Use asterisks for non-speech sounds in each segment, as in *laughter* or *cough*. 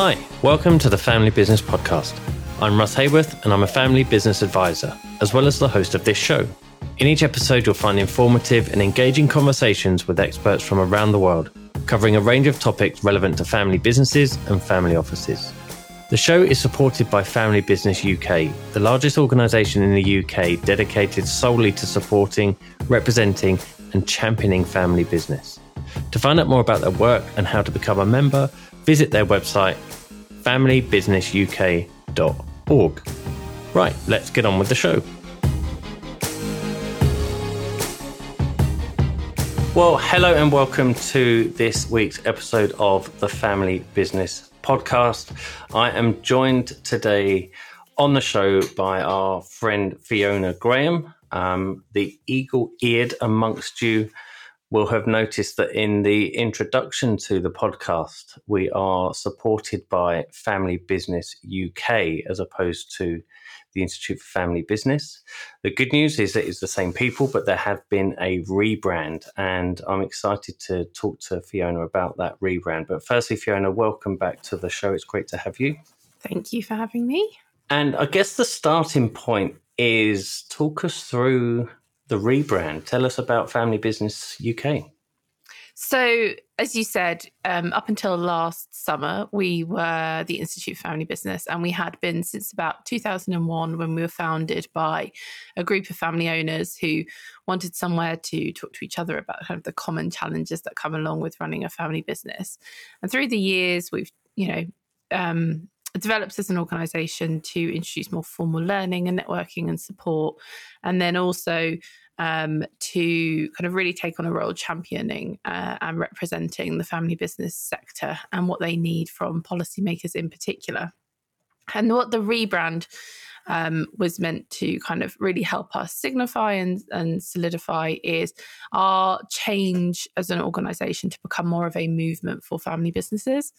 Hi, welcome to the Family Business Podcast. I'm Russ Haworth and I'm a family business advisor, as well as the host of this show. In each episode, you'll find informative and engaging conversations with experts from around the world, covering a range of topics relevant to family businesses and family offices. The show is supported by Family Business UK, the largest organisation in the UK dedicated solely to supporting, representing, and championing family business. To find out more about their work and how to become a member, visit their website familybusinessuk.org. Right, let's get on with the show. Well, hello and welcome to this week's episode of the Family Business Podcast. I am joined today on the show by our friend Fiona Graham, um, the eagle eared amongst you will have noticed that in the introduction to the podcast, we are supported by Family Business UK as opposed to the Institute for Family Business. The good news is that it's the same people, but there have been a rebrand, and I'm excited to talk to Fiona about that rebrand. But firstly, Fiona, welcome back to the show. It's great to have you. Thank you for having me. And I guess the starting point is talk us through the rebrand. Tell us about Family Business UK. So, as you said, um, up until last summer, we were the Institute for Family Business, and we had been since about 2001 when we were founded by a group of family owners who wanted somewhere to talk to each other about kind of the common challenges that come along with running a family business. And through the years, we've, you know, um, developed as an organization to introduce more formal learning and networking and support. And then also um, to kind of really take on a role championing uh, and representing the family business sector and what they need from policymakers in particular. And what the rebrand um, was meant to kind of really help us signify and, and solidify is our change as an organization to become more of a movement for family businesses.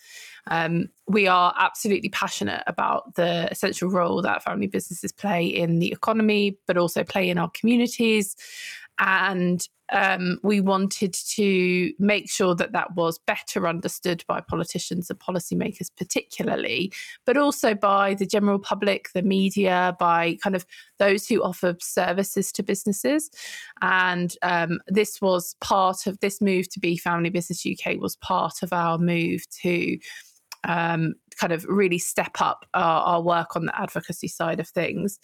Um, we are absolutely passionate about the essential role that family businesses play in the economy, but also play in our communities. And um, we wanted to make sure that that was better understood by politicians and policymakers, particularly, but also by the general public, the media, by kind of those who offer services to businesses. And um, this was part of this move to be Family Business UK, was part of our move to. Um, kind of really step up our, our work on the advocacy side of things.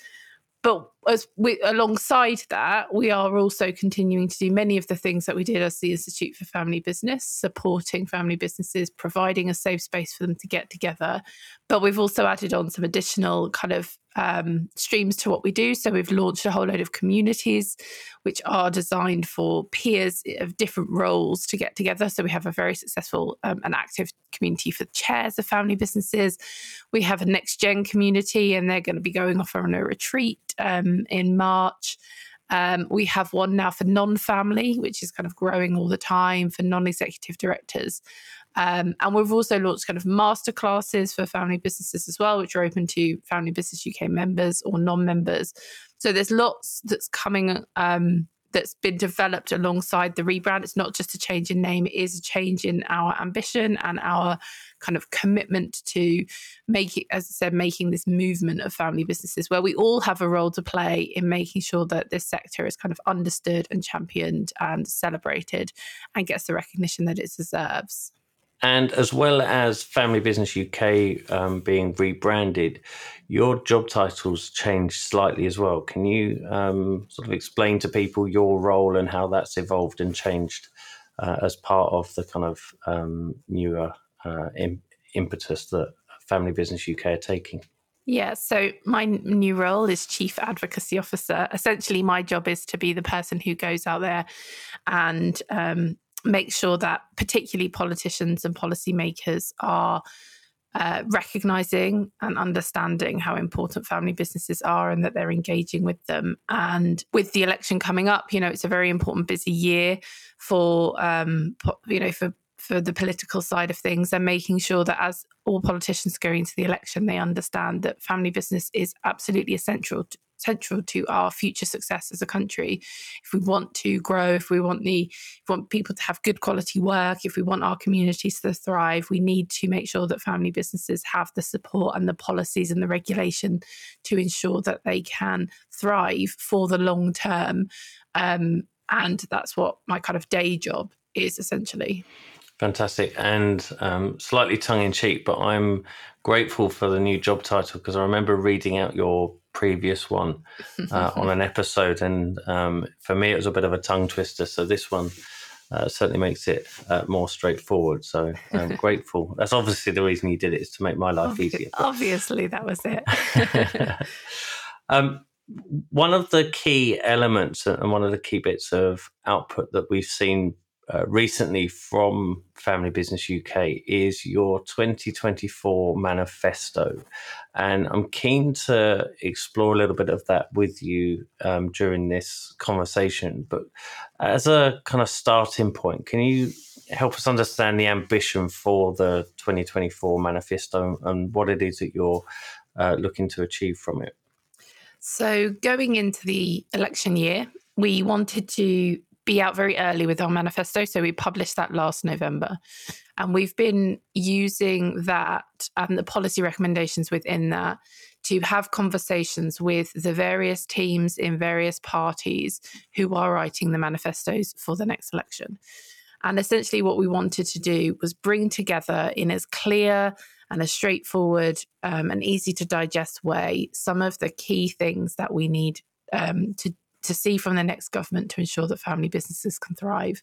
But as we, alongside that, we are also continuing to do many of the things that we did as the Institute for Family Business, supporting family businesses, providing a safe space for them to get together. But we've also added on some additional kind of um, streams to what we do. So we've launched a whole load of communities which are designed for peers of different roles to get together. So we have a very successful um, and active community for chairs of family businesses. We have a next gen community, and they're going to be going off on a retreat um, in March. Um, we have one now for non family, which is kind of growing all the time for non executive directors. Um, and we've also launched kind of master classes for family businesses as well, which are open to Family Business UK members or non members. So there's lots that's coming um, that's been developed alongside the rebrand. It's not just a change in name, it is a change in our ambition and our kind of commitment to make it, as I said, making this movement of family businesses where we all have a role to play in making sure that this sector is kind of understood and championed and celebrated and gets the recognition that it deserves. And as well as Family Business UK um, being rebranded, your job titles changed slightly as well. Can you um, sort of explain to people your role and how that's evolved and changed uh, as part of the kind of um, newer uh, Im- impetus that Family Business UK are taking? Yeah, so my new role is Chief Advocacy Officer. Essentially, my job is to be the person who goes out there and um, make sure that particularly politicians and policymakers are uh, recognizing and understanding how important family businesses are and that they're engaging with them. And with the election coming up, you know, it's a very important, busy year for, um, you know, for for the political side of things and making sure that as all politicians go into the election, they understand that family business is absolutely essential central to our future success as a country. If we want to grow, if we want the we want people to have good quality work, if we want our communities to thrive, we need to make sure that family businesses have the support and the policies and the regulation to ensure that they can thrive for the long term. Um, and that's what my kind of day job is essentially. Fantastic. And um, slightly tongue in cheek, but I'm grateful for the new job title because I remember reading out your previous one *laughs* uh, on an episode. And um, for me, it was a bit of a tongue twister. So this one uh, certainly makes it uh, more straightforward. So I'm *laughs* grateful. That's obviously the reason you did it is to make my life easier. But... Obviously, that was it. *laughs* um, one of the key elements and one of the key bits of output that we've seen uh, recently from Family Business UK is your 2024 manifesto. And I'm keen to explore a little bit of that with you um, during this conversation. But as a kind of starting point, can you help us understand the ambition for the 2024 manifesto and what it is that you're uh, looking to achieve from it? So, going into the election year, we wanted to be out very early with our manifesto. So we published that last November. And we've been using that and the policy recommendations within that to have conversations with the various teams in various parties who are writing the manifestos for the next election. And essentially, what we wanted to do was bring together in as clear and as straightforward um, and easy to digest way some of the key things that we need um, to to see from the next government to ensure that family businesses can thrive.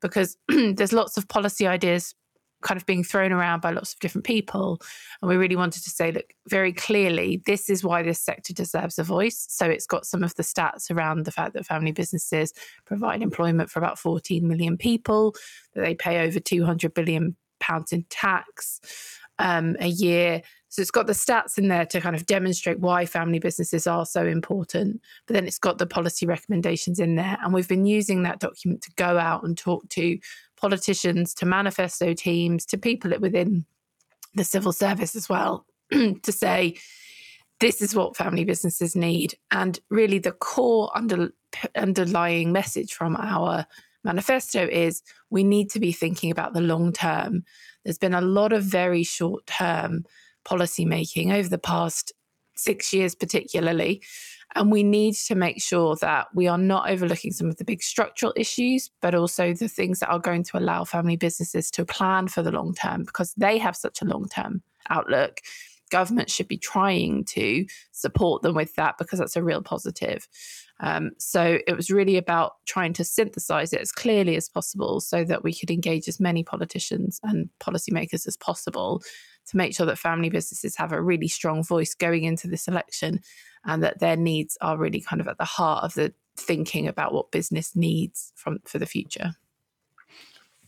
Because *clears throat* there's lots of policy ideas kind of being thrown around by lots of different people. And we really wanted to say, look, very clearly, this is why this sector deserves a voice. So it's got some of the stats around the fact that family businesses provide employment for about 14 million people, that they pay over 200 billion pounds in tax um, a year. So it's got the stats in there to kind of demonstrate why family businesses are so important. But then it's got the policy recommendations in there. And we've been using that document to go out and talk to politicians, to manifesto teams, to people within the civil service as well, *clears throat* to say, this is what family businesses need. And really, the core under, underlying message from our manifesto is we need to be thinking about the long term. There's been a lot of very short term policy making over the past six years, particularly. And we need to make sure that we are not overlooking some of the big structural issues, but also the things that are going to allow family businesses to plan for the long term because they have such a long term outlook. Government should be trying to support them with that because that's a real positive. Um, so it was really about trying to synthesize it as clearly as possible so that we could engage as many politicians and policymakers as possible to make sure that family businesses have a really strong voice going into this election and that their needs are really kind of at the heart of the thinking about what business needs from for the future.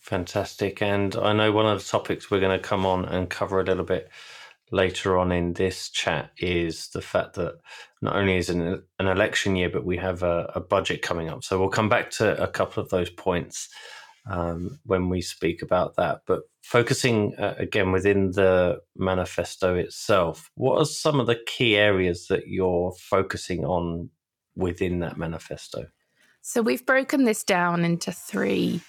Fantastic. And I know one of the topics we're going to come on and cover a little bit later on in this chat is the fact that not only is an, an election year, but we have a, a, budget coming up. So we'll come back to a couple of those points um, when we speak about that. But focusing uh, again within the manifesto itself, what are some of the key areas that you're focusing on within that manifesto? So we've broken this down into three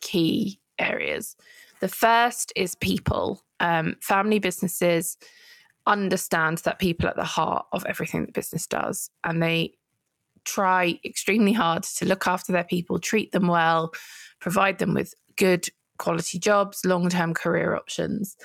key areas. The first is people. Um, family businesses understand that people are at the heart of everything that business does, and they try extremely hard to look after their people, treat them well, provide them with good quality jobs, long term career options.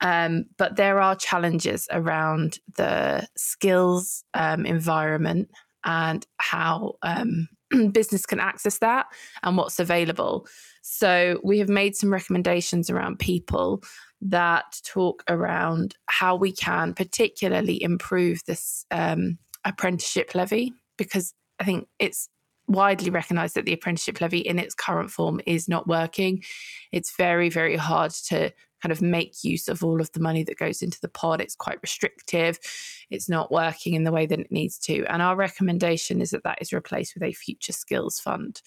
Um, but there are challenges around the skills um, environment and how um, *clears throat* business can access that and what's available. So we have made some recommendations around people that talk around how we can particularly improve this um, apprenticeship levy because I think it's widely recognized that the apprenticeship levy in its current form is not working. It's very, very hard to kind of make use of all of the money that goes into the pod. It's quite restrictive. It's not working in the way that it needs to. And our recommendation is that that is replaced with a future skills fund,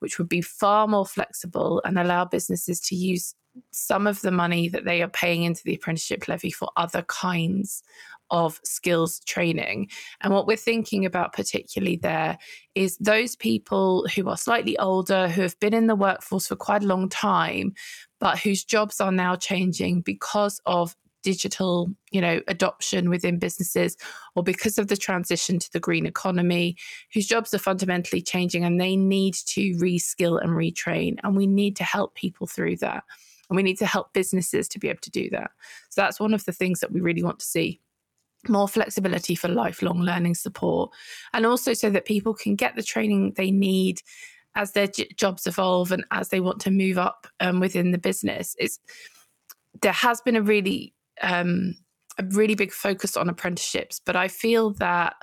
which would be far more flexible and allow businesses to use some of the money that they are paying into the apprenticeship levy for other kinds of skills training. And what we're thinking about, particularly there, is those people who are slightly older, who have been in the workforce for quite a long time, but whose jobs are now changing because of digital you know adoption within businesses or because of the transition to the green economy whose jobs are fundamentally changing and they need to reskill and retrain. And we need to help people through that. And we need to help businesses to be able to do that. So that's one of the things that we really want to see more flexibility for lifelong learning support and also so that people can get the training they need as their j- jobs evolve and as they want to move up um, within the business. It's there has been a really um, a really big focus on apprenticeships, but I feel that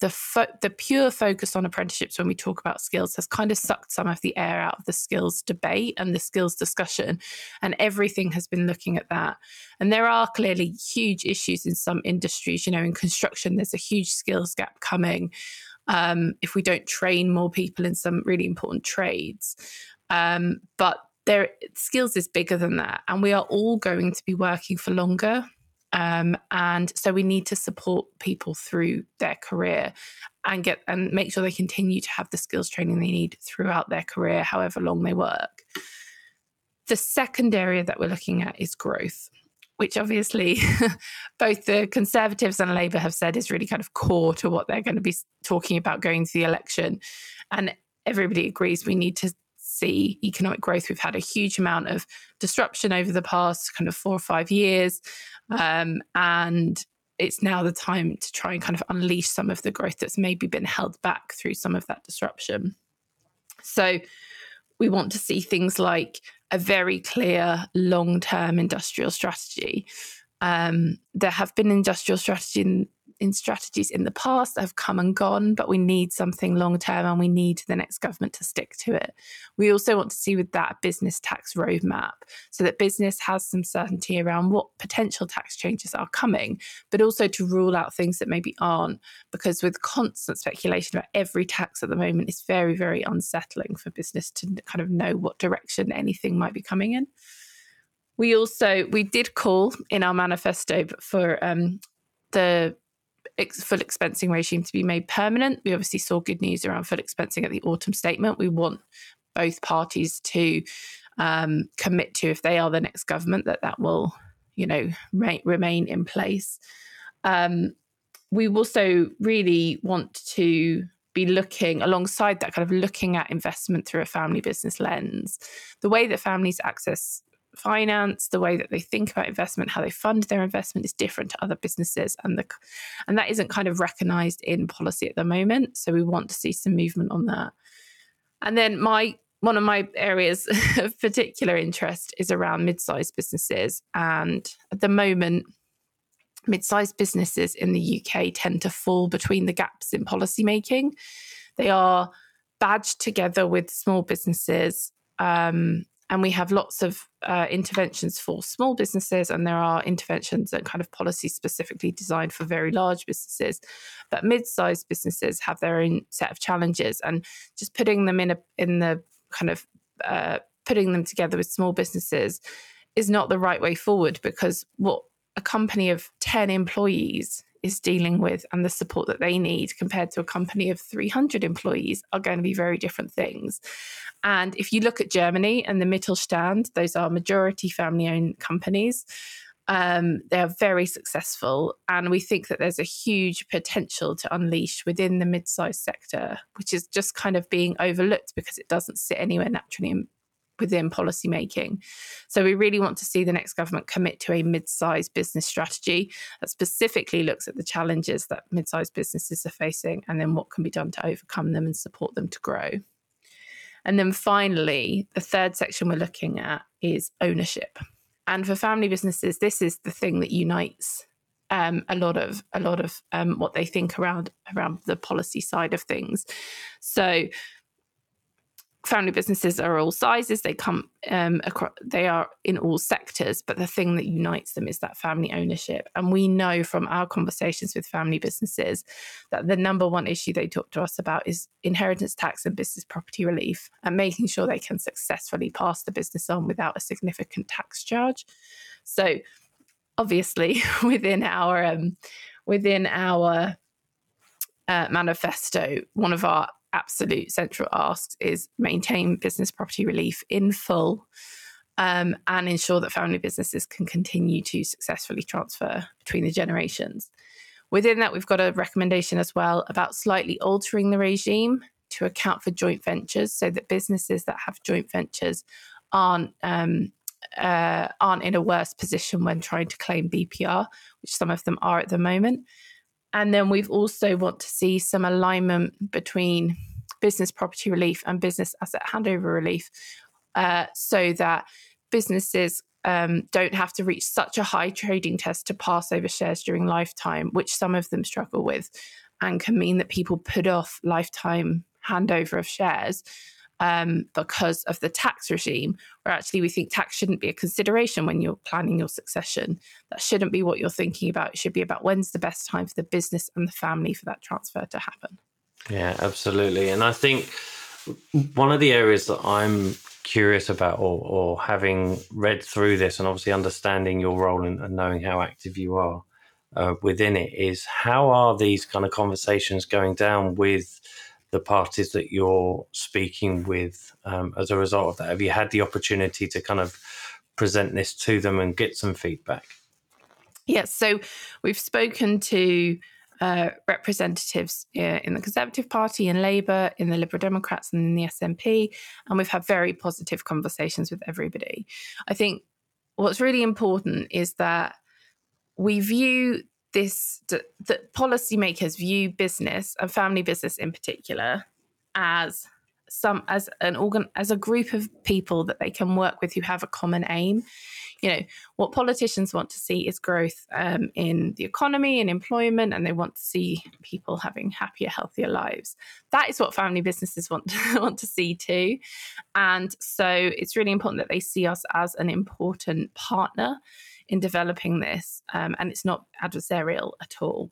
the fo- the pure focus on apprenticeships when we talk about skills has kind of sucked some of the air out of the skills debate and the skills discussion and everything has been looking at that. And there are clearly huge issues in some industries you know in construction there's a huge skills gap coming um, if we don't train more people in some really important trades. Um, but there skills is bigger than that and we are all going to be working for longer um, and so we need to support people through their career and get and make sure they continue to have the skills training they need throughout their career however long they work. The second area that we're looking at is growth which obviously *laughs* both the conservatives and labour have said is really kind of core to what they're going to be talking about going to the election. And everybody agrees we need to see economic growth. We've had a huge amount of disruption over the past kind of four or five years. Um, and it's now the time to try and kind of unleash some of the growth that's maybe been held back through some of that disruption. So we want to see things like a very clear long term industrial strategy. Um, there have been industrial strategy in strategies in the past have come and gone, but we need something long term and we need the next government to stick to it. We also want to see with that business tax roadmap so that business has some certainty around what potential tax changes are coming, but also to rule out things that maybe aren't. Because with constant speculation about every tax at the moment, it's very, very unsettling for business to kind of know what direction anything might be coming in. We also we did call in our manifesto for um, the full expensing regime to be made permanent. We obviously saw good news around full expensing at the autumn statement. We want both parties to um, commit to, if they are the next government, that that will, you know, re- remain in place. Um, we also really want to be looking alongside that, kind of looking at investment through a family business lens. The way that families access finance, the way that they think about investment, how they fund their investment is different to other businesses, and the and that isn't kind of recognised in policy at the moment. So we want to see some movement on that. And then my one of my areas *laughs* of particular interest is around mid-sized businesses, and at the moment. Mid-sized businesses in the UK tend to fall between the gaps in policy making. They are badged together with small businesses um, and we have lots of uh, interventions for small businesses, and there are interventions and kind of policies specifically designed for very large businesses. But mid-sized businesses have their own set of challenges, and just putting them in a in the kind of uh, putting them together with small businesses is not the right way forward because what a company of 10 employees is dealing with and the support that they need compared to a company of 300 employees are going to be very different things. And if you look at Germany and the Mittelstand, those are majority family owned companies. Um, they are very successful, and we think that there's a huge potential to unleash within the mid-sized sector, which is just kind of being overlooked because it doesn't sit anywhere naturally within policymaking. So we really want to see the next government commit to a mid-sized business strategy that specifically looks at the challenges that mid-sized businesses are facing, and then what can be done to overcome them and support them to grow. And then finally, the third section we're looking at is ownership. And for family businesses, this is the thing that unites um, a lot of a lot of um, what they think around around the policy side of things. So family businesses are all sizes they come um, across, they are in all sectors but the thing that unites them is that family ownership. And we know from our conversations with family businesses that the number one issue they talk to us about is inheritance tax and business property relief and making sure they can successfully pass the business on without a significant tax charge. So obviously *laughs* within our um, within our uh, manifesto, one of our absolute central asks is maintain business property relief in full um, and ensure that family businesses can continue to successfully transfer between the generations. Within that, we've got a recommendation as well about slightly altering the regime to account for joint ventures so that businesses that have joint ventures aren't um, uh, aren't in a worse position when trying to claim BPR, which some of them are at the moment. And then we've also want to see some alignment between business property relief and business asset holdover relief, uh, so that businesses um, don't have to reach such a high trading test to pass over shares during lifetime, which some of them struggle with, and can mean that people put off lifetime handover of shares um, because of the tax regime, where actually we think tax shouldn't be a consideration when you're planning your succession. That shouldn't be what you're thinking about. It should be about when's the best time for the business and the family for that transfer to happen. Yeah, absolutely. And I think one of the areas that I'm curious about, or, or having read through this and obviously understanding your role and, and knowing how active you are uh, within it, is how are these kind of conversations going down with the parties that you're speaking with um, as a result of that? Have you had the opportunity to kind of present this to them and get some feedback? Yes. So we've spoken to uh, representatives uh, in the Conservative Party, in Labour, in the Liberal Democrats, and in the SNP. And we've had very positive conversations with everybody. I think what's really important is that we view this, that policymakers view business and family business in particular as some as an organ as a group of people that they can work with who have a common aim. You know what politicians want to see is growth um, in the economy and employment and they want to see people having happier healthier lives. That is what family businesses want to, *laughs* want to see too. And so it's really important that they see us as an important partner in developing this um, and it's not adversarial at all.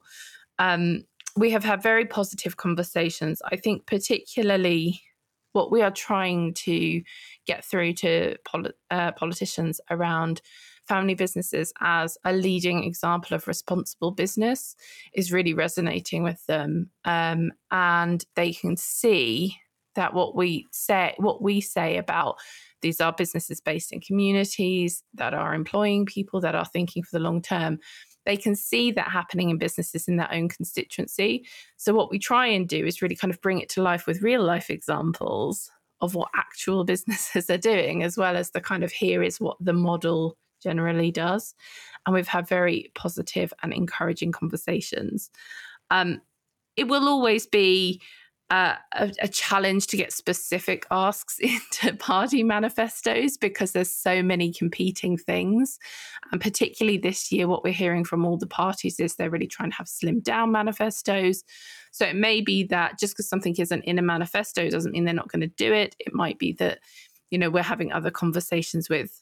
Um, we have had very positive conversations. I think particularly what we are trying to get through to uh, politicians around family businesses as a leading example of responsible business is really resonating with them. Um, and they can see that what we say what we say about these are businesses based in communities that are employing people that are thinking for the long term they can see that happening in businesses in their own constituency. So, what we try and do is really kind of bring it to life with real life examples of what actual *laughs* businesses are doing, as well as the kind of here is what the model generally does. And we've had very positive and encouraging conversations. Um, it will always be uh, a, a, challenge to get specific asks *laughs* into party manifestos because there's so many competing things. And particularly this year, what we're hearing from all the parties is they're really trying to have slimmed down manifestos. So it may be that just because something isn't in a manifesto doesn't mean they're not going to do it. It might be that, you know, we're having other conversations with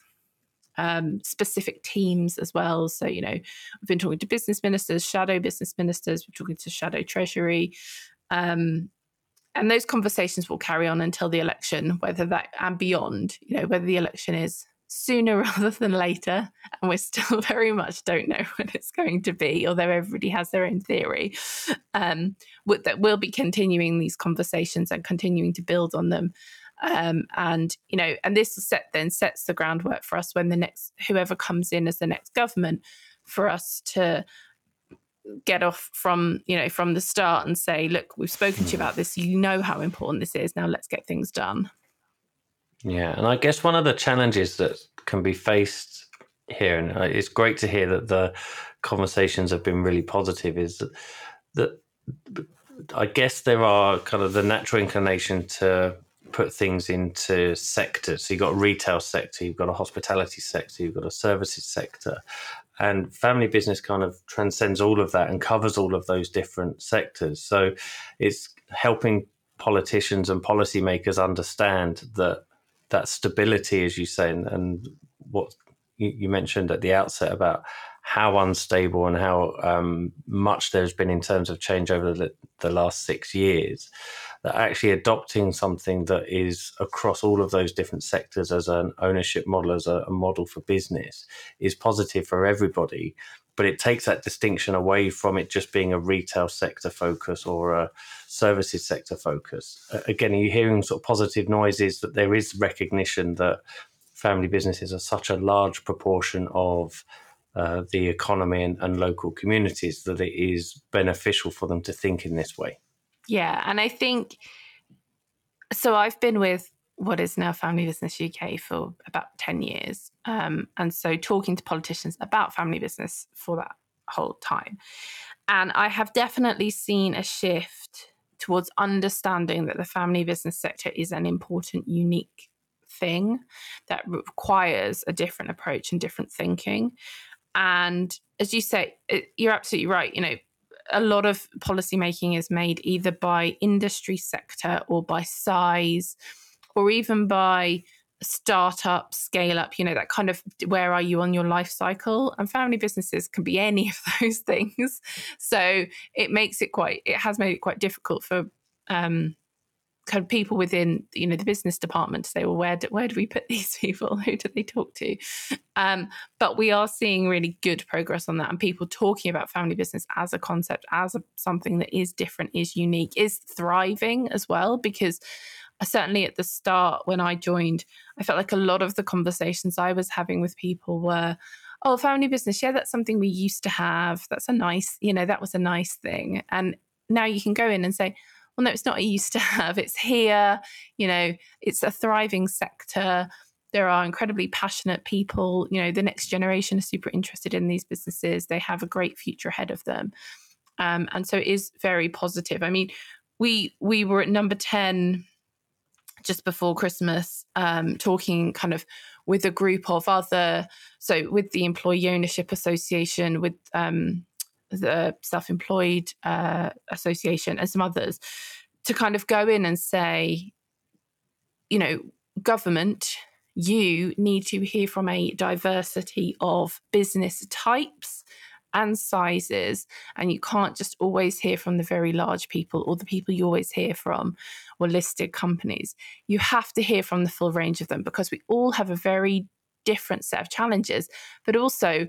um, specific teams as well. So, you know, we've been talking to business ministers, shadow business ministers, we're talking to shadow treasury. Um, and those conversations will carry on until the election, whether that and beyond, you know, whether the election is sooner *laughs* rather than later. And we still *laughs* very much don't know when it's going to be, although everybody has their own theory. Um, that we'll be continuing these conversations and continuing to build on them. Um, and you know, and this set then sets the groundwork for us when the next whoever comes in as the next government for us to get off from you know from the start and say look we've spoken to you about this. You know how important this is. Now let's get things done. Yeah and i guess one of the challenges that can be faced here and uh, it's great to hear that the conversations have been really positive is that, that i guess there are kind of the natural inclination to put things into sectors. So you've got a retail sector you've got a hospitality sector you've got a services sector and family business kind of transcends all of that and covers all of those different sectors. So it's helping politicians and policymakers understand that that stability, as you say, and, and what you, mentioned at the outset about how unstable and how um, much there's been in terms of change over the, the last six years that actually adopting something that is across all of those different sectors as an ownership model, as a, a model for business, is positive for everybody but it takes that distinction away from it just being a retail sector focus or a services sector focus. Again, are you hearing sort of positive noises that there is recognition that family businesses are such a large proportion of uh, the economy and, and local communities that it is beneficial for them to think in this way. Yeah, and I think so. I've been with what is now Family Business UK for about 10 years. Um, and so talking to politicians about family business for that whole time. And I have definitely seen a shift towards understanding that the family business sector is an important, unique thing that requires a different approach and different thinking. And as you say, it, you're absolutely right. You know, a lot of policy making is made either by industry sector or by size or even by startup, scale up, you know, that kind of where are you on your life cycle? And family businesses can be any of *laughs* those things. So it makes it quite, it has made it quite difficult for um, kind of people within you know the business department to say well where do, where do we put *laughs* these people? Who do they talk to? Um, but we are seeing really good progress on that and people talking about family business as a concept as a, something that is different is unique is thriving as well because uh, certainly at the start when i joined i felt like a lot of the conversations i was having with people were oh family business yeah that's something we used to have. That's a nice you know that was a nice thing. And now you can go in and say well, no, it's not a used to have, it's here. You know, it's a thriving sector. There are incredibly passionate people. You know, the next generation are super interested in these businesses. They have a great future ahead of them. Um, and so it is very positive. I mean, we we were at number 10 just before Christmas, um, talking kind of with a group of other, so with the Employee Ownership Association, with um, the Self Employed uh, Association, and some others to kind of go in and say, you know, government, you need to hear from a diversity of business types and sizes. And you can't just always hear from the very large people or the people you always hear from or listed companies. You have to hear from the full range of them because we all have a very different set of challenges, but also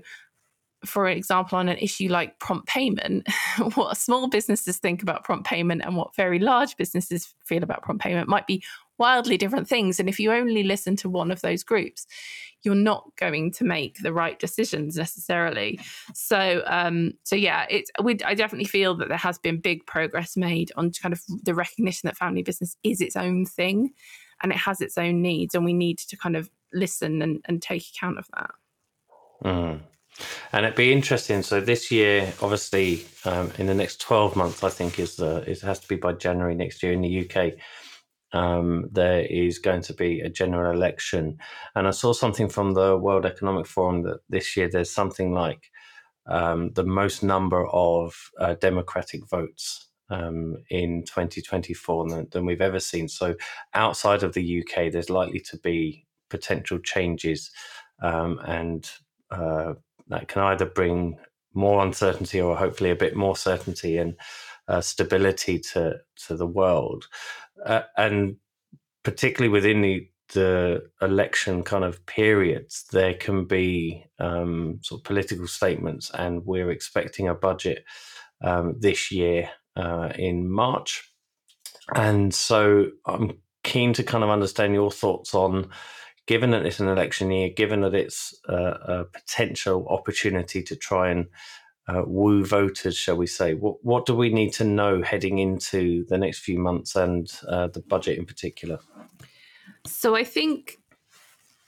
for example, on an issue like prompt payment, *laughs* what small businesses think about prompt payment and what very large businesses feel about prompt payment might be wildly different things. And if you only listen to one of those groups, you're not going to make the right decisions necessarily. So, um, so yeah, it's I definitely feel that there has been big progress made on kind of the recognition that family business is its own thing, and it has its own needs, and we need to kind of listen and, and take account of that. Mm. And it'd be interesting. So this year, obviously, um, in the next twelve months, I think is uh, it has to be by January next year in the UK. Um, there is going to be a general election, and I saw something from the World Economic Forum that this year there's something like um, the most number of uh, Democratic votes um, in 2024 than, than, we've ever seen. So outside of the UK, there's likely to be potential changes um, and uh, that can either bring more uncertainty or hopefully a bit more certainty and uh, stability to to the world, uh, and particularly within the the election kind of periods, there can be um, sort of political statements, and we're expecting a budget um, this year uh, in March, and so I'm keen to kind of understand your thoughts on given that it's an election year, given that it's a, potential opportunity to try and uh, woo voters, shall we say, what, what do we need to know heading into the next few months and uh, the budget in particular? So I think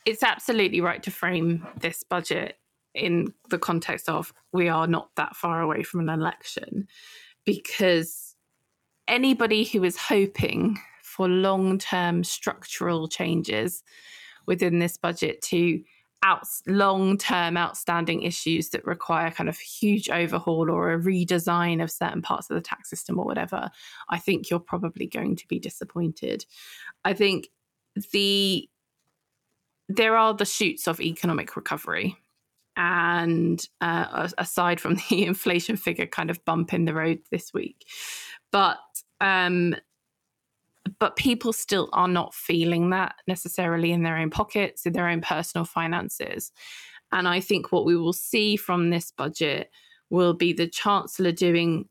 it's absolutely right to frame this budget in the context of we are not that far away from an election because anybody who is hoping for long term structural changes within this budget to out long term outstanding issues that require kind of huge overhaul or a redesign of certain parts of the tax system or whatever, I think you're probably going to be disappointed. I think the there are the shoots of economic recovery. And uh, aside from *laughs* the inflation figure kind of bump in the road this week, but um, but people still are not feeling that necessarily in their own pockets, in their own personal finances. And I think what we will see from this budget will be the Chancellor doing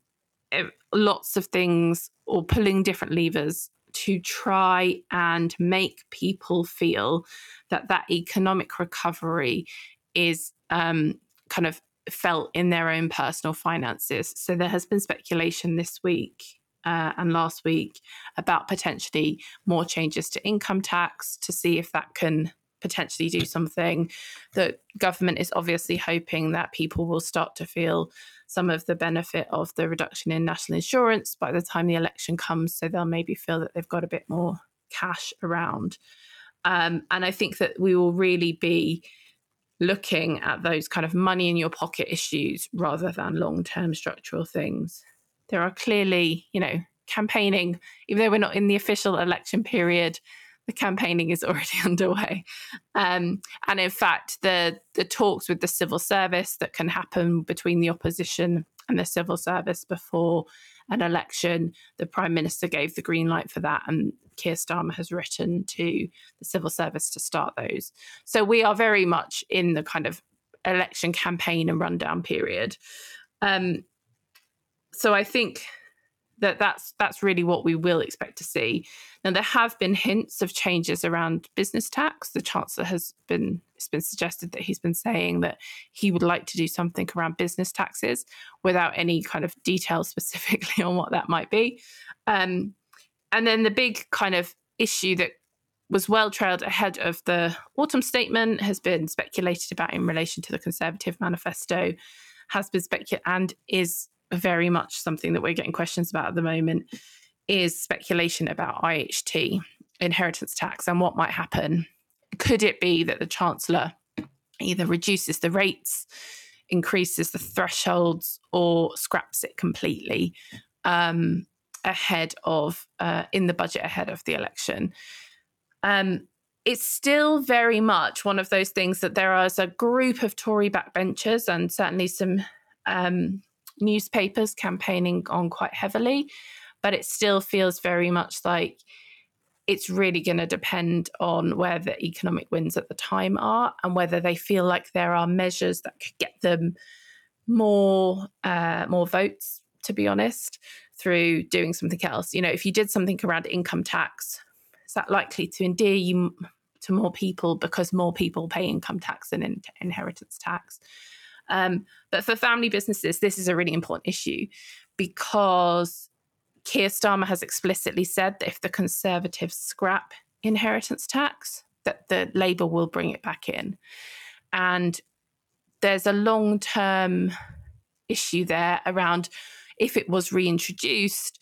eh, lots of things or pulling different levers to try and make people feel that that economic recovery is um, kind of felt in their own personal finances. So there has been speculation this week uh, and last week about potentially more changes to income tax to see if that can potentially do something. The government is obviously hoping that people will start to feel some of the benefit of the reduction in national insurance by the time the election comes. So they'll maybe feel that they've got a bit more cash around. Um, and I think that we will really be looking at those kind of money in your pocket issues rather than long term structural things. There are clearly, you know, campaigning, even though we're not in the official election period, the campaigning is *laughs* already underway. Um, and in fact, the the talks with the civil service that can happen between the opposition and the civil service before an election, the prime minister gave the green light for that, and Keir Starmer has written to the civil service to start those. So we are very much in the kind of election campaign and rundown period. Um, so I think that that's that's really what we will expect to see. Now there have been hints of changes around business tax. The chancellor has been it's been suggested that he's been saying that he would like to do something around business taxes without any kind of detail *laughs* specifically on what that might be. Um, and then the big kind of issue that was well trailed ahead of the autumn statement has been speculated about in relation to the Conservative manifesto, has been speculated and is very much something that we're getting questions about at the moment is speculation about IHT, inheritance tax, and what might happen. Could it be that the Chancellor either reduces the rates, increases the thresholds, or scraps it completely um, ahead of, uh, in the budget ahead of the election? Um, it's still very much one of those things that there is a group of Tory backbenchers and certainly some um, newspapers campaigning on quite heavily, but it still feels very much like it's really going to depend on where the economic wins at the time are and whether they feel like there are measures that could get them more uh, more votes. To be honest, through doing something else, you know, if you did something around income tax, is that likely to endear you to more people because more people pay income tax and in- inheritance tax? Um, but for family businesses, this is a really important issue because Keir Starmer has explicitly said that if the Conservatives scrap inheritance tax, that the Labour will bring it back in. And there's a long term issue there around if it was reintroduced,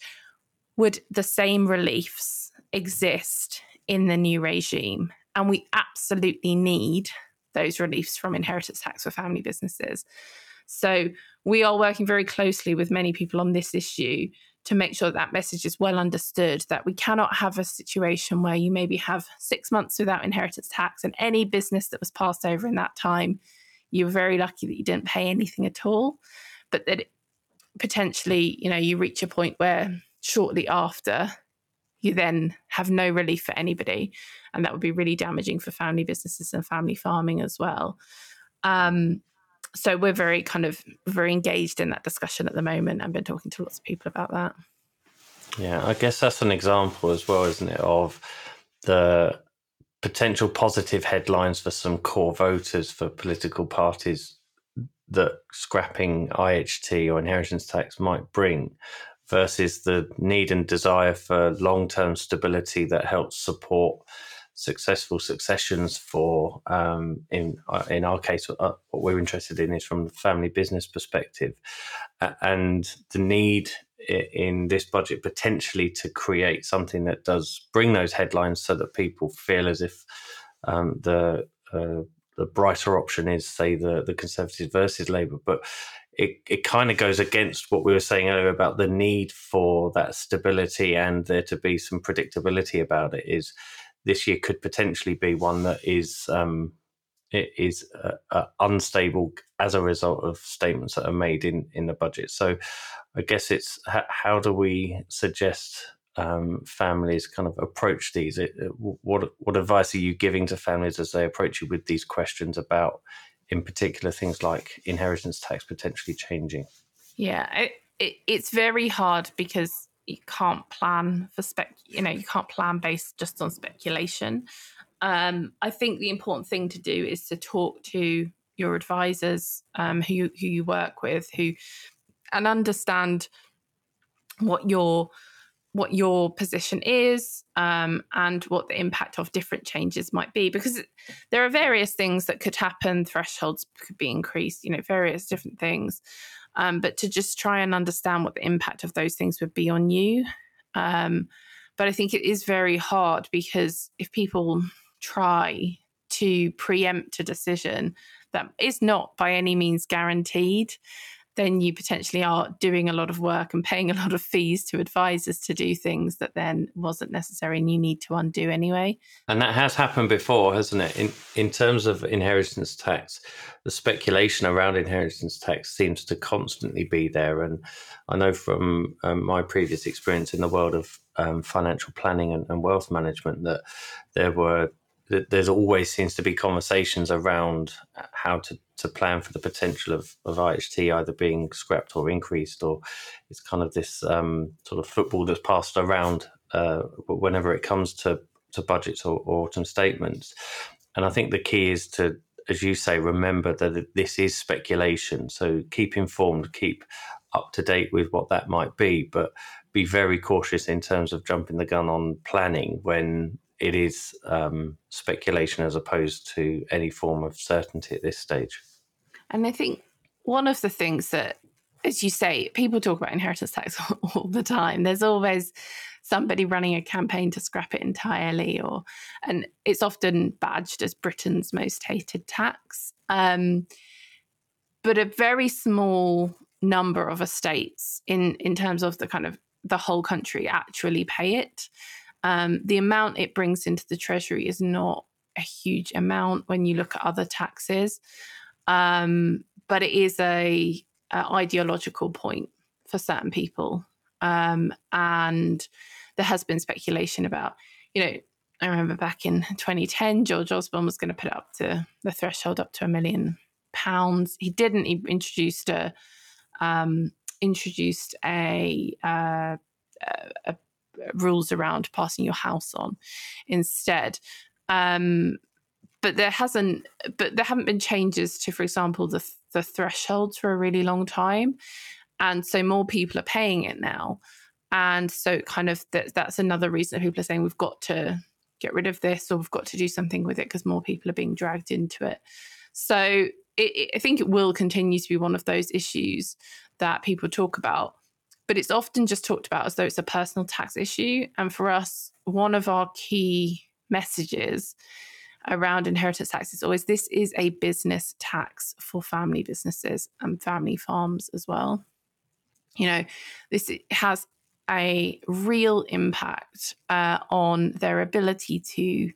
would the same reliefs exist in the new regime? And we absolutely need those reliefs from inheritance tax for family businesses. So we are working very closely with many people on this issue to make sure that, message is well understood that we cannot have a situation where you maybe have six months without inheritance tax and any business that was passed over in that time you were very lucky that you didn't pay anything at all but that potentially you know you reach a point where shortly after you then have no relief for anybody. And that would be really damaging for family businesses and family farming as well. Um, so we're very kind of very engaged in that discussion at the moment and been talking to lots of people about that. Yeah, I guess that's an example as well, isn't it, of the potential positive headlines for some core voters for political parties that scrapping IHT or inheritance tax might bring versus the need and desire for long term stability that helps support successful successions for um, in uh, in our case uh, what we're interested in is from the family business perspective. And the need in this budget potentially to create something that does bring those headlines so that people feel as if um, the uh, the brighter option is say the the conservatives versus labor but it, it kind of goes against what we were saying earlier about the need for that stability and there to be some predictability about it is this year could potentially be one that is um, it is uh, uh, unstable as a result of statements that are made in in the budget. So, I guess it's how, how do we suggest um, families kind of approach these? It, what what advice are you giving to families as they approach you with these questions about in particular things like inheritance tax potentially changing? Yeah, it, it, it's very hard because you can't plan for spec. You know, you can't plan based just on speculation. Um, I think the important thing to do is to talk to your advisors, um, who who you work with, who and understand what your what your position is um, and what the impact of different changes might be because there are various things that could happen. Thresholds could be increased you know various different things. Um, but to just try and understand what the impact of those things would be on you um, but i think it is very hard because if people try to preempt a decision that is not by any means guaranteed then you potentially are doing a lot of work and paying a lot of fees to advisors to do things that then wasn't necessary and you need to undo anyway. And that has happened before, hasn't it? In in terms of inheritance tax, the speculation around inheritance tax seems to constantly be there. And I know from um, my previous experience in the world of um, financial planning and, and wealth management that there were there's always seems to be conversations around how to, to plan for the potential of, of IHT either being scrapped or increased, or it's kind of this um, sort of football that's passed around uh, whenever it comes to, to budgets or, or autumn statements. And I think the key is to, as you say, remember that this is speculation. So keep informed, keep up to date with what that might be, but be very cautious in terms of jumping the gun on planning when it is um, speculation as opposed to any form of certainty at this stage. And I think one of the things that, as you say, people talk about inheritance tax *laughs* all the time. There's always somebody running a campaign to scrap it entirely, or and it's often badged as Britain's most hated tax. Um, but a very small number of estates in in terms of the kind of the whole country actually pay it um, the amount it brings into the treasury is not a huge amount when you look at other taxes, um, but it is a, a, ideological point for certain people, um, and there has been speculation about, you know. I remember back in 2010, George Osborne was going to put up to the threshold up to a million pounds. He didn't. He introduced a um, introduced a, uh, a, rules around passing your house on instead. Um, but there hasn't, but there haven't been changes to, for example, the the thresholds for a really long time, and so more people are paying it now, and so kind of that, that's another reason that people are saying we've got to get rid of this or we've got to do something with it because more people are being dragged into it. So it, it, I think it will continue to be one of those issues that people talk about but it's often just talked about as though it's a personal tax issue. And for us, one of our key messages around inheritance tax is always this is a business tax for family businesses and family farms as well. You know, this has a real impact uh, on their ability to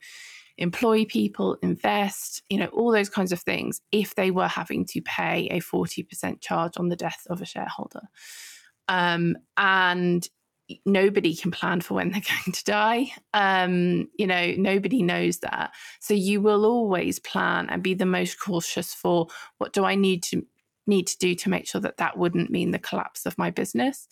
employ people, invest, you know, all those kinds of things if they were having to pay a 40% charge on the death of a shareholder. Um, and nobody can plan for when they're *laughs* going to die. Um, you know, nobody knows that. So you will always plan and be the most cautious for what do I need to need to do to make sure that that wouldn't mean the collapse of my business.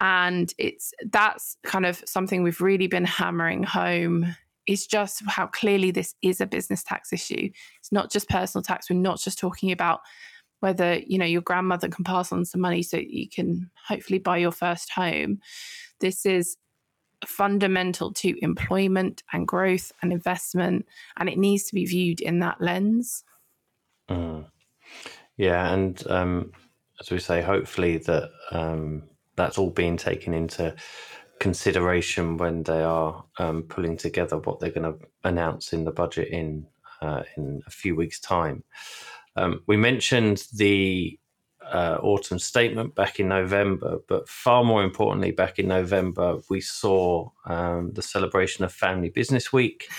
And it's that's kind of something we've really been hammering home is just how clearly this is a business tax issue. It's not just personal tax. We're not just talking about whether you know your grandmother can pass on some money so you can hopefully buy your first home. This is fundamental to employment and growth and investment and it needs to be viewed in that lens. Mm. yeah and um, as we say hopefully that um, that's all being taken into consideration when they are um, pulling together what they're going to announce in the budget in uh, in a few weeks time um, we mentioned the uh, autumn statement back in November, but far more importantly, back in November, we saw um, the celebration of Family Business Week. *laughs*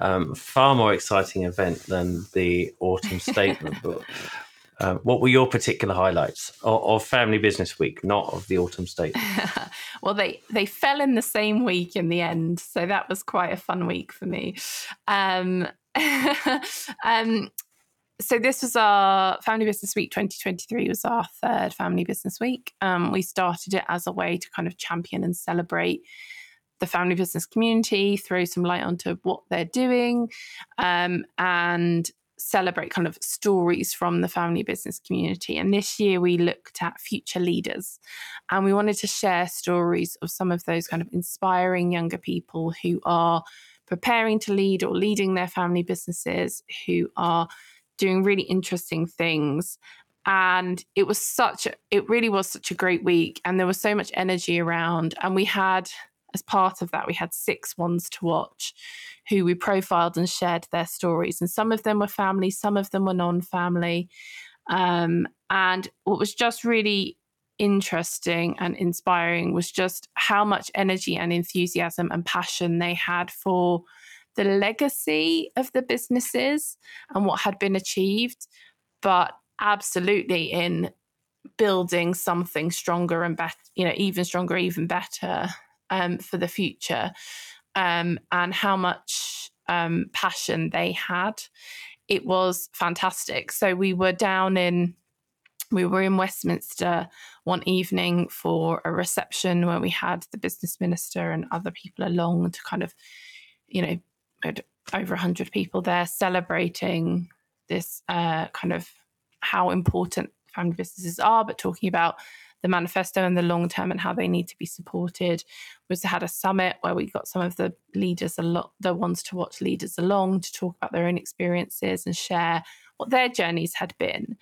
Um, far more exciting event than the autumn statement. but uh, what were your particular highlights of, of, Family Business Week, not of the autumn statement? *laughs* well, they they fell in the same week in the end, so that was quite a fun week for me. Um, *laughs* um, so this was our Family Business Week 2023 was our third Family Business Week. Um, we started it as a way to kind of champion and celebrate the family business community, throw some light onto what they're doing, um, and celebrate kind of stories from the family business community. And this year we looked at future leaders and we wanted to share stories of some of those kind of inspiring younger people who are preparing to lead or leading their family businesses, who are doing really interesting things. And it was such, it really was such a great week. And there was so much energy around. And we had, as part of that, we had six ones to watch who we profiled and shared their stories. And some of them were family, some of them were non family. Um, and what was just really interesting and inspiring was just how much energy and enthusiasm and passion they had for the legacy of the businesses and what had been achieved, but absolutely in building something stronger and better, you know, even stronger, even better um, for the future um, and how much um, passion they had. It was fantastic. So we were down in, we were in Westminster one evening for a reception where we had the business minister and other people along to kind of, you know, over 100 people there celebrating this uh, kind of how important family businesses are, but talking about the manifesto and the long term and how they need to be supported. We also had a summit where we got some of the leaders a lot, the ones to watch leaders along to talk about their own experiences and share what their journeys had been.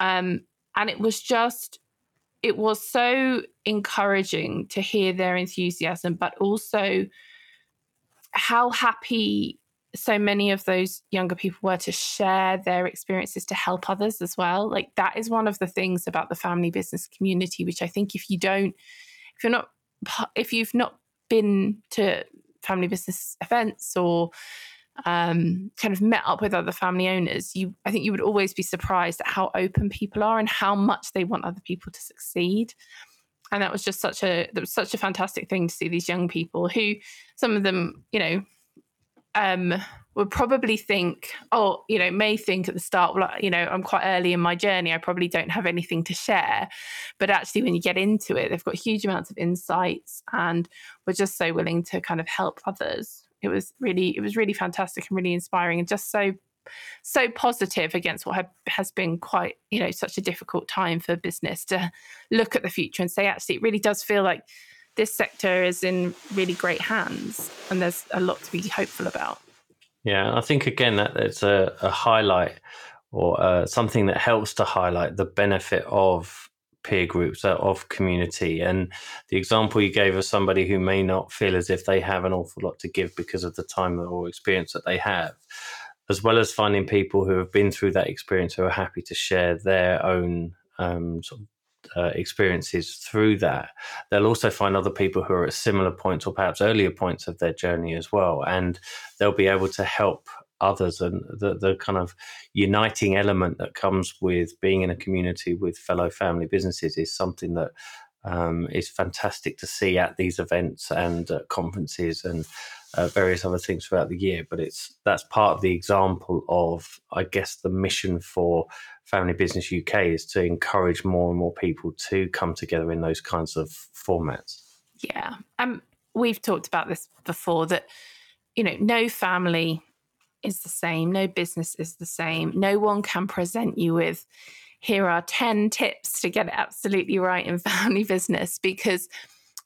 Um, and it was just, it was so encouraging to hear their enthusiasm, but also how happy so many of those younger people were to share their experiences to help others as well. Like that is one of the things about the family business community, which I think if you don't, if you're not, if you've not been to family business events or um, kind of met up with other family owners, you I think you would always be surprised at how open people are and how much they want other people to succeed. And that was just such a that was such a fantastic thing to see these young people who some of them, you know, um, would probably think, oh, you know, may think at the start, well, you know, I'm quite early in my journey. I probably don't have anything to share. But actually, when you get into it, they've got huge amounts of insights and we're just so willing to kind of help others. It was really, it was really fantastic and really inspiring and just so, so positive against what has been quite, you know, such a difficult time for business to look at the future and say, actually, it really does feel like this sector is in really great hands and there's a lot to be hopeful about. Yeah, I think again that it's a, a highlight or uh, something that helps to highlight the benefit of peer groups uh, of community and the example you gave of somebody who may not feel as if they have an awful lot to give because of the time or experience that they have as well as finding people who have been through that experience who are happy to share their own um, sort of uh, experiences through that, they'll also find other people who are at similar points or perhaps earlier points of their journey as well. And they'll be able to help others. And the, the kind of uniting element that comes with being in a community with fellow family businesses is something that um, is fantastic to see at these events and uh, conferences and uh, various other things throughout the year. But it's that's part of the example of, I guess, the mission for Family Business UK is to encourage more and more people to come together in those kinds of formats. Yeah, um, we've talked about this before that you know no family is the same, no business is the same. No one can present you with here are 10 tips to get it absolutely right in *laughs* family business because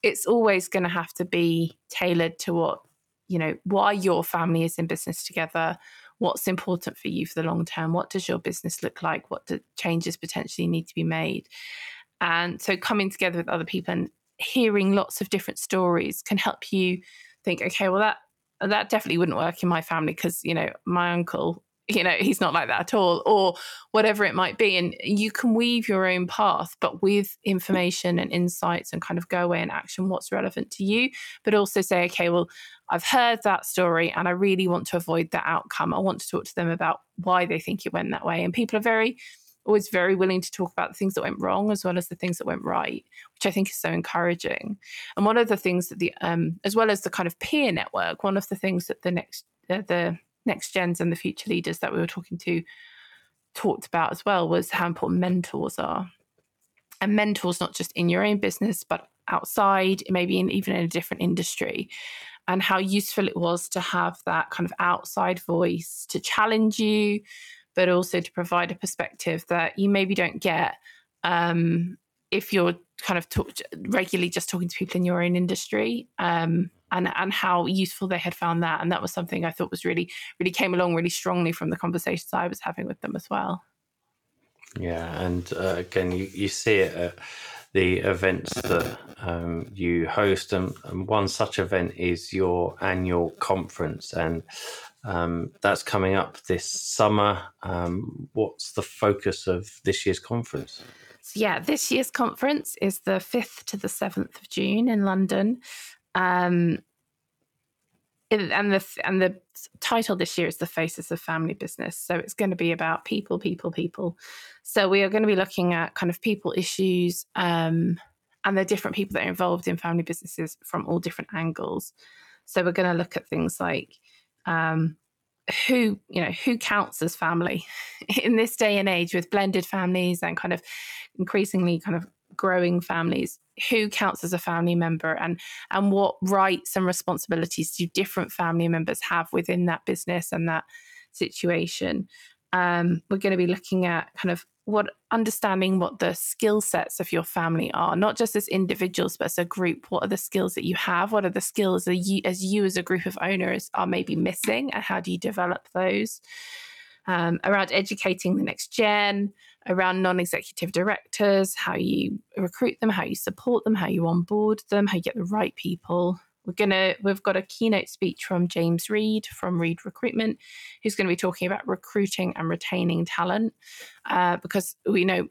it's always going to have to be tailored to what you know why your family is in business together what's important for you for the long term what does your business look like what do changes potentially need to be made? And so coming together with other people and hearing lots of different stories can help you think okay well that that definitely wouldn't work in my family because you know my uncle you know he's not like that at all or whatever it might be and you can weave your own path but with information and insights and kind of go away and action what's relevant to you but also say okay well i've heard that story and i really want to avoid that outcome. I want to talk to them about why they think it went that way. And people are very always very willing to talk about the things that went wrong as well as the things that went right which i think is so encouraging. And one of the things that the um as well as the kind of peer network one of the things that the next uh, the next gens and the future leaders that we were talking to talked about as well was how important mentors are. And mentors, not just in your own business, but outside, maybe in, even in a different industry, and how useful it was to have that kind of outside voice to challenge you, but also to provide a perspective that you maybe don't get um, if you're kind of talk, regularly just talking to people in your own industry. Um, and, and how useful they had found that. And that was something I thought was really, really came along really strongly from the conversations I was having with them as well. Yeah. And uh, again, you, you see it at the events that um, you host. And, and, one such event is your annual conference. And um, that's coming up this summer. Um, what's the focus of this year's conference? So yeah, this year's conference is the 5th to the 7th of June in London. Um, and the and the title this year is the faces of family business. So it's going to be about people people people. So we are going to be looking at kind of people issues um, and the different people that are involved in family businesses from all different angles. So we're going to look at things like um, who you know who counts as family *laughs* in this day and age with blended families and kind of increasingly kind of growing families. Who counts as a family member? And and what rights and responsibilities do different family members have within that business and that situation? Um, we're going to be looking at kind of what understanding what the skill sets of your family are not just as individuals but as a group. What are the skills that you have? What are the skills that you as you as a group of owners are maybe missing? And how do you develop those? Um, around educating the next gen around non-executive directors, how you recruit them, how you support them, how you onboard them, how you get the right people. We're gonna we've got a keynote speech from James Reed from Reed Recruitment, who's going to be talking about recruiting and retaining talent, uh, because we know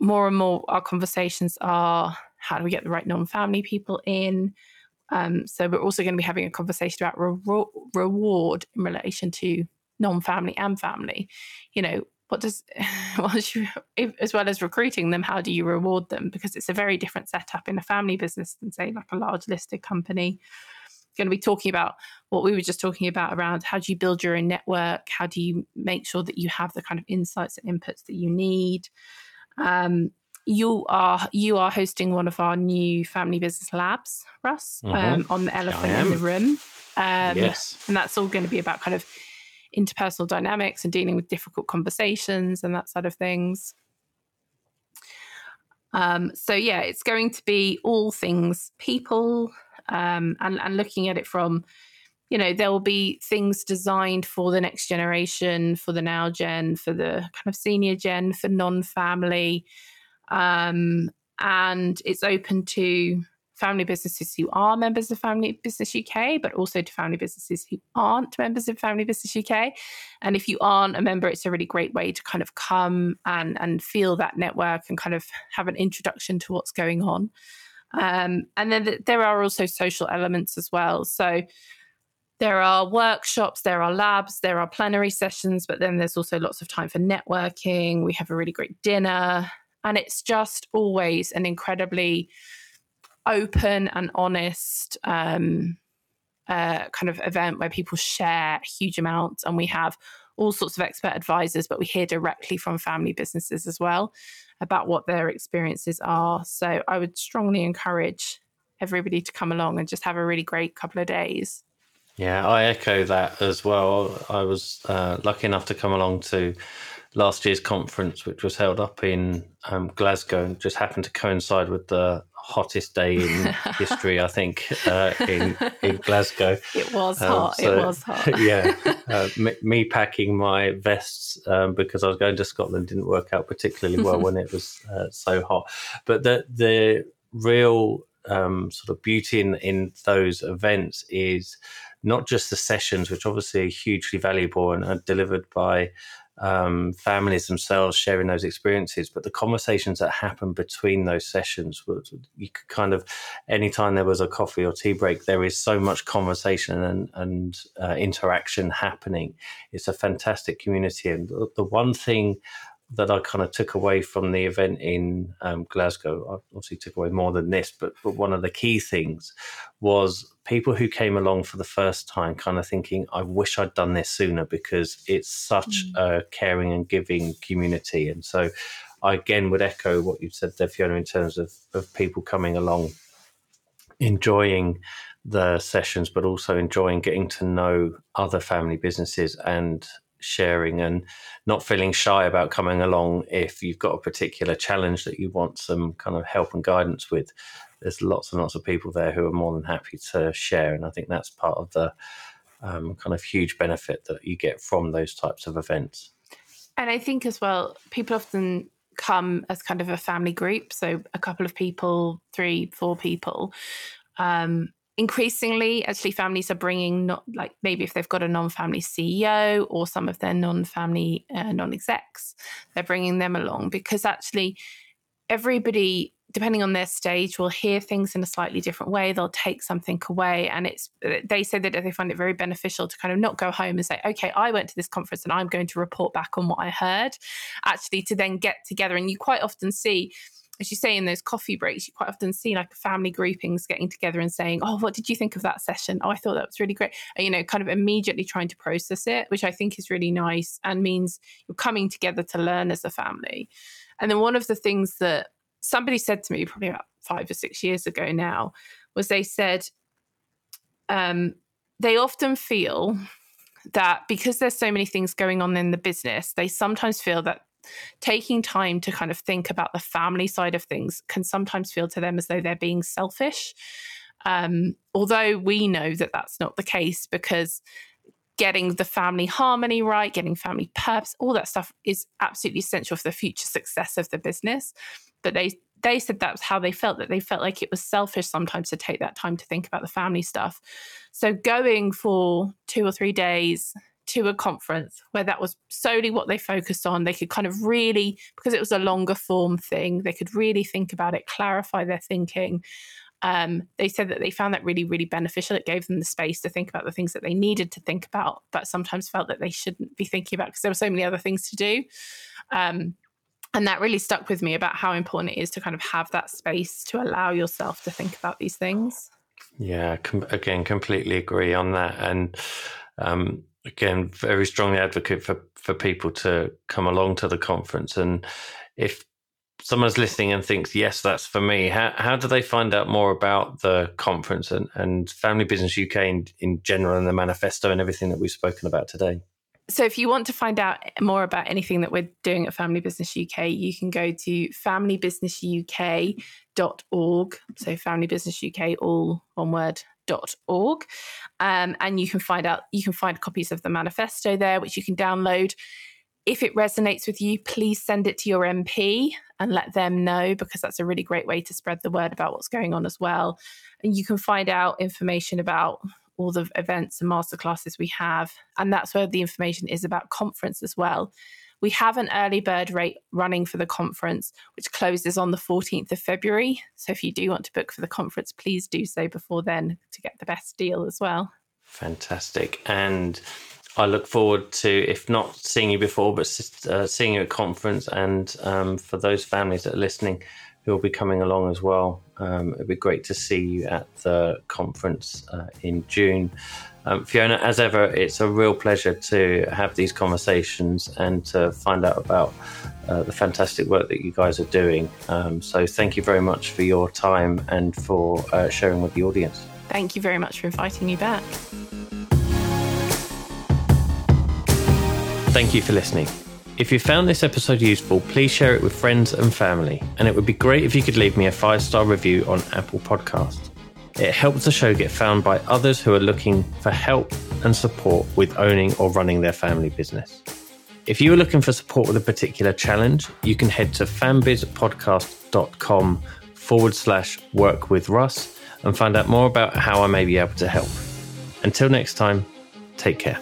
more and more our conversations are how do we get the right non-family people in. Um, so we're also going to be having a conversation about re- reward in relation to non-family and family. You know, what does *laughs* you, as well as recruiting them how do you reward them? Because it's a very different setup in a family business than say like a large listed company. Going to be talking about what we were just talking about around how do you build your own network? How do you make sure that you have the kind of insights and inputs that you need? Um, you are you are hosting one of our new family business labs russ mm-hmm. um, on the elephant in the room. Um, yes. and that's all going to be about kind of interpersonal dynamics and dealing with difficult conversations and that side of things. Um, so yeah, it's going to be all things people um, and and looking at it from, you know, there will be things designed for the next generation, for the now gen, for the kind of senior gen, for non-family, um, and it's open to family businesses who are members of Family Business UK, but also to family businesses who aren't members of Family Business UK. And if you aren't a member, it's a really great way to kind of come and, and feel that network and kind of have an introduction to what's going on. Um, and then th- there are also social elements as well. So there are workshops, there are labs, there are plenary sessions, but then there's also lots of time for networking. We have a really great dinner. And it's just always an incredibly open and honest um, uh, kind of event where people share huge amounts and we have all sorts of expert advisors, but we hear directly from family businesses as well about what their experiences are. So I would strongly encourage everybody to come along and just have a really great couple of days. Yeah, I echo that as well. I was uh, lucky enough to come along to last year's conference, which was held up in um, Glasgow, and just happened to coincide with the hottest day in *laughs* history, I think, uh, in, in Glasgow. It was um, hot. So, it was hot. *laughs* yeah. *laughs* Uh, me, me, packing my vests um, because I was going to Scotland didn't work out particularly well when it was uh, so hot. But the, the real um, sort of beauty in, in those events is not just the sessions, which obviously are hugely valuable and are delivered by um, families themselves sharing those experiences, but the conversations that happen between those sessions, you could kind of, anytime there was a coffee or tea break, there is so much conversation and, and uh, interaction happening. It's a fantastic community. And the, the one thing that I kind of took away from the event in um, Glasgow, I obviously took away more than this, but, but one of the key things was people who came along for the first time kind of thinking, I wish I'd done this sooner because it's such mm. a caring and giving community. And so I again would echo what you said there, Fiona, in terms of, of people coming along, enjoying the sessions, but also enjoying getting to know other family businesses and sharing and not feeling shy about coming along if you've got a particular challenge that you want some kind of help and guidance with. There's lots and lots of people there who are more than happy to share, and I think that's part of the um, kind of huge benefit that you get from those types of events. And I think as well, people often come as kind of a family group, so a couple of people, three, four people. Um, increasingly actually families are bringing not like maybe if they've got a non-family ceo or some of their non-family uh, non-execs they're bringing them along because actually everybody depending on their stage will hear things in a slightly different way. They'll take something away and it's they say that they find it very beneficial to kind of not go home and say okay i went to this conference and i'm going to report back on what i heard actually to then get together. And you quite often see as you say in those coffee breaks, you quite often see like family groupings getting together and saying, "Oh, what did you think of that session? Oh, I thought that was really great." And, you know, kind of immediately trying to process it, which I think is really nice and means you're coming together to learn as a family. And then one of the things that somebody said to me probably about five or six years ago now was they said um, they often feel that because there's so many things going on in the business, they sometimes feel that taking time to kind of think about the family side of things can sometimes feel to them as though they're being selfish. Um, although we know that that's not the case because getting the family harmony right, getting family purpose, all that stuff is absolutely essential for the future success of the business. But they they said that's how they felt that they felt like it was selfish sometimes to take that time to think about the family stuff. So going for two or three days to a conference where that was solely what they focused on. They could kind of really, because it was a longer form thing, they could really think about it, clarify their thinking. Um, they said that they found that really, really beneficial. It gave them the space to think about the things that they needed to think about, but sometimes felt that they shouldn't be thinking about because there were so many other things to do. Um, and that really stuck with me about how important it is to kind of have that space to allow yourself to think about these things. Yeah, com- again, completely agree on that. And um, again very strongly advocate for for people to come along to the conference. And if someone's listening and thinks yes that's for me how, how do they find out more about the conference and, and family business uk in, in general and the manifesto and everything that we've spoken about today? So if you want to find out more about anything that we're doing at family business uk you can go to familybusinessuk.org so family business uk all one word org. Um, and you can find out, you can find copies of the manifesto there, which you can download. If it resonates with you, please send it to your MP and let them know because that's a really great way to spread the word about what's going on as well. And you can find out information about all the events and masterclasses we have. And that's where the information is about conference as well. We have an early bird rate running for the conference, which closes on the 14th of February. So if you do want to book for the conference, please do so before then to get the best deal as well. Fantastic. And I look forward to, if not seeing you before, but uh, seeing you at conference. And um, for those families that are listening who will be coming along as well, um, it'd be great to see you at the conference uh, in June. Um, Fiona, as ever, it's a real pleasure to have these conversations and to find out about uh, the fantastic work that you guys are doing. Um, so, thank you very much for your time and for uh, sharing with the audience. Thank you very much for inviting me back. Thank you for listening. If you found this episode useful, please share it with friends and family. And it would be great if you could leave me a five star review on Apple Podcasts. It helps the show get found by others who are looking for help and support with owning or running their family business. If you are looking for support with a particular challenge, you can head to fambizpodcast.com forward slash work with Russ and find out more about how I may be able to help. Until next time, take care.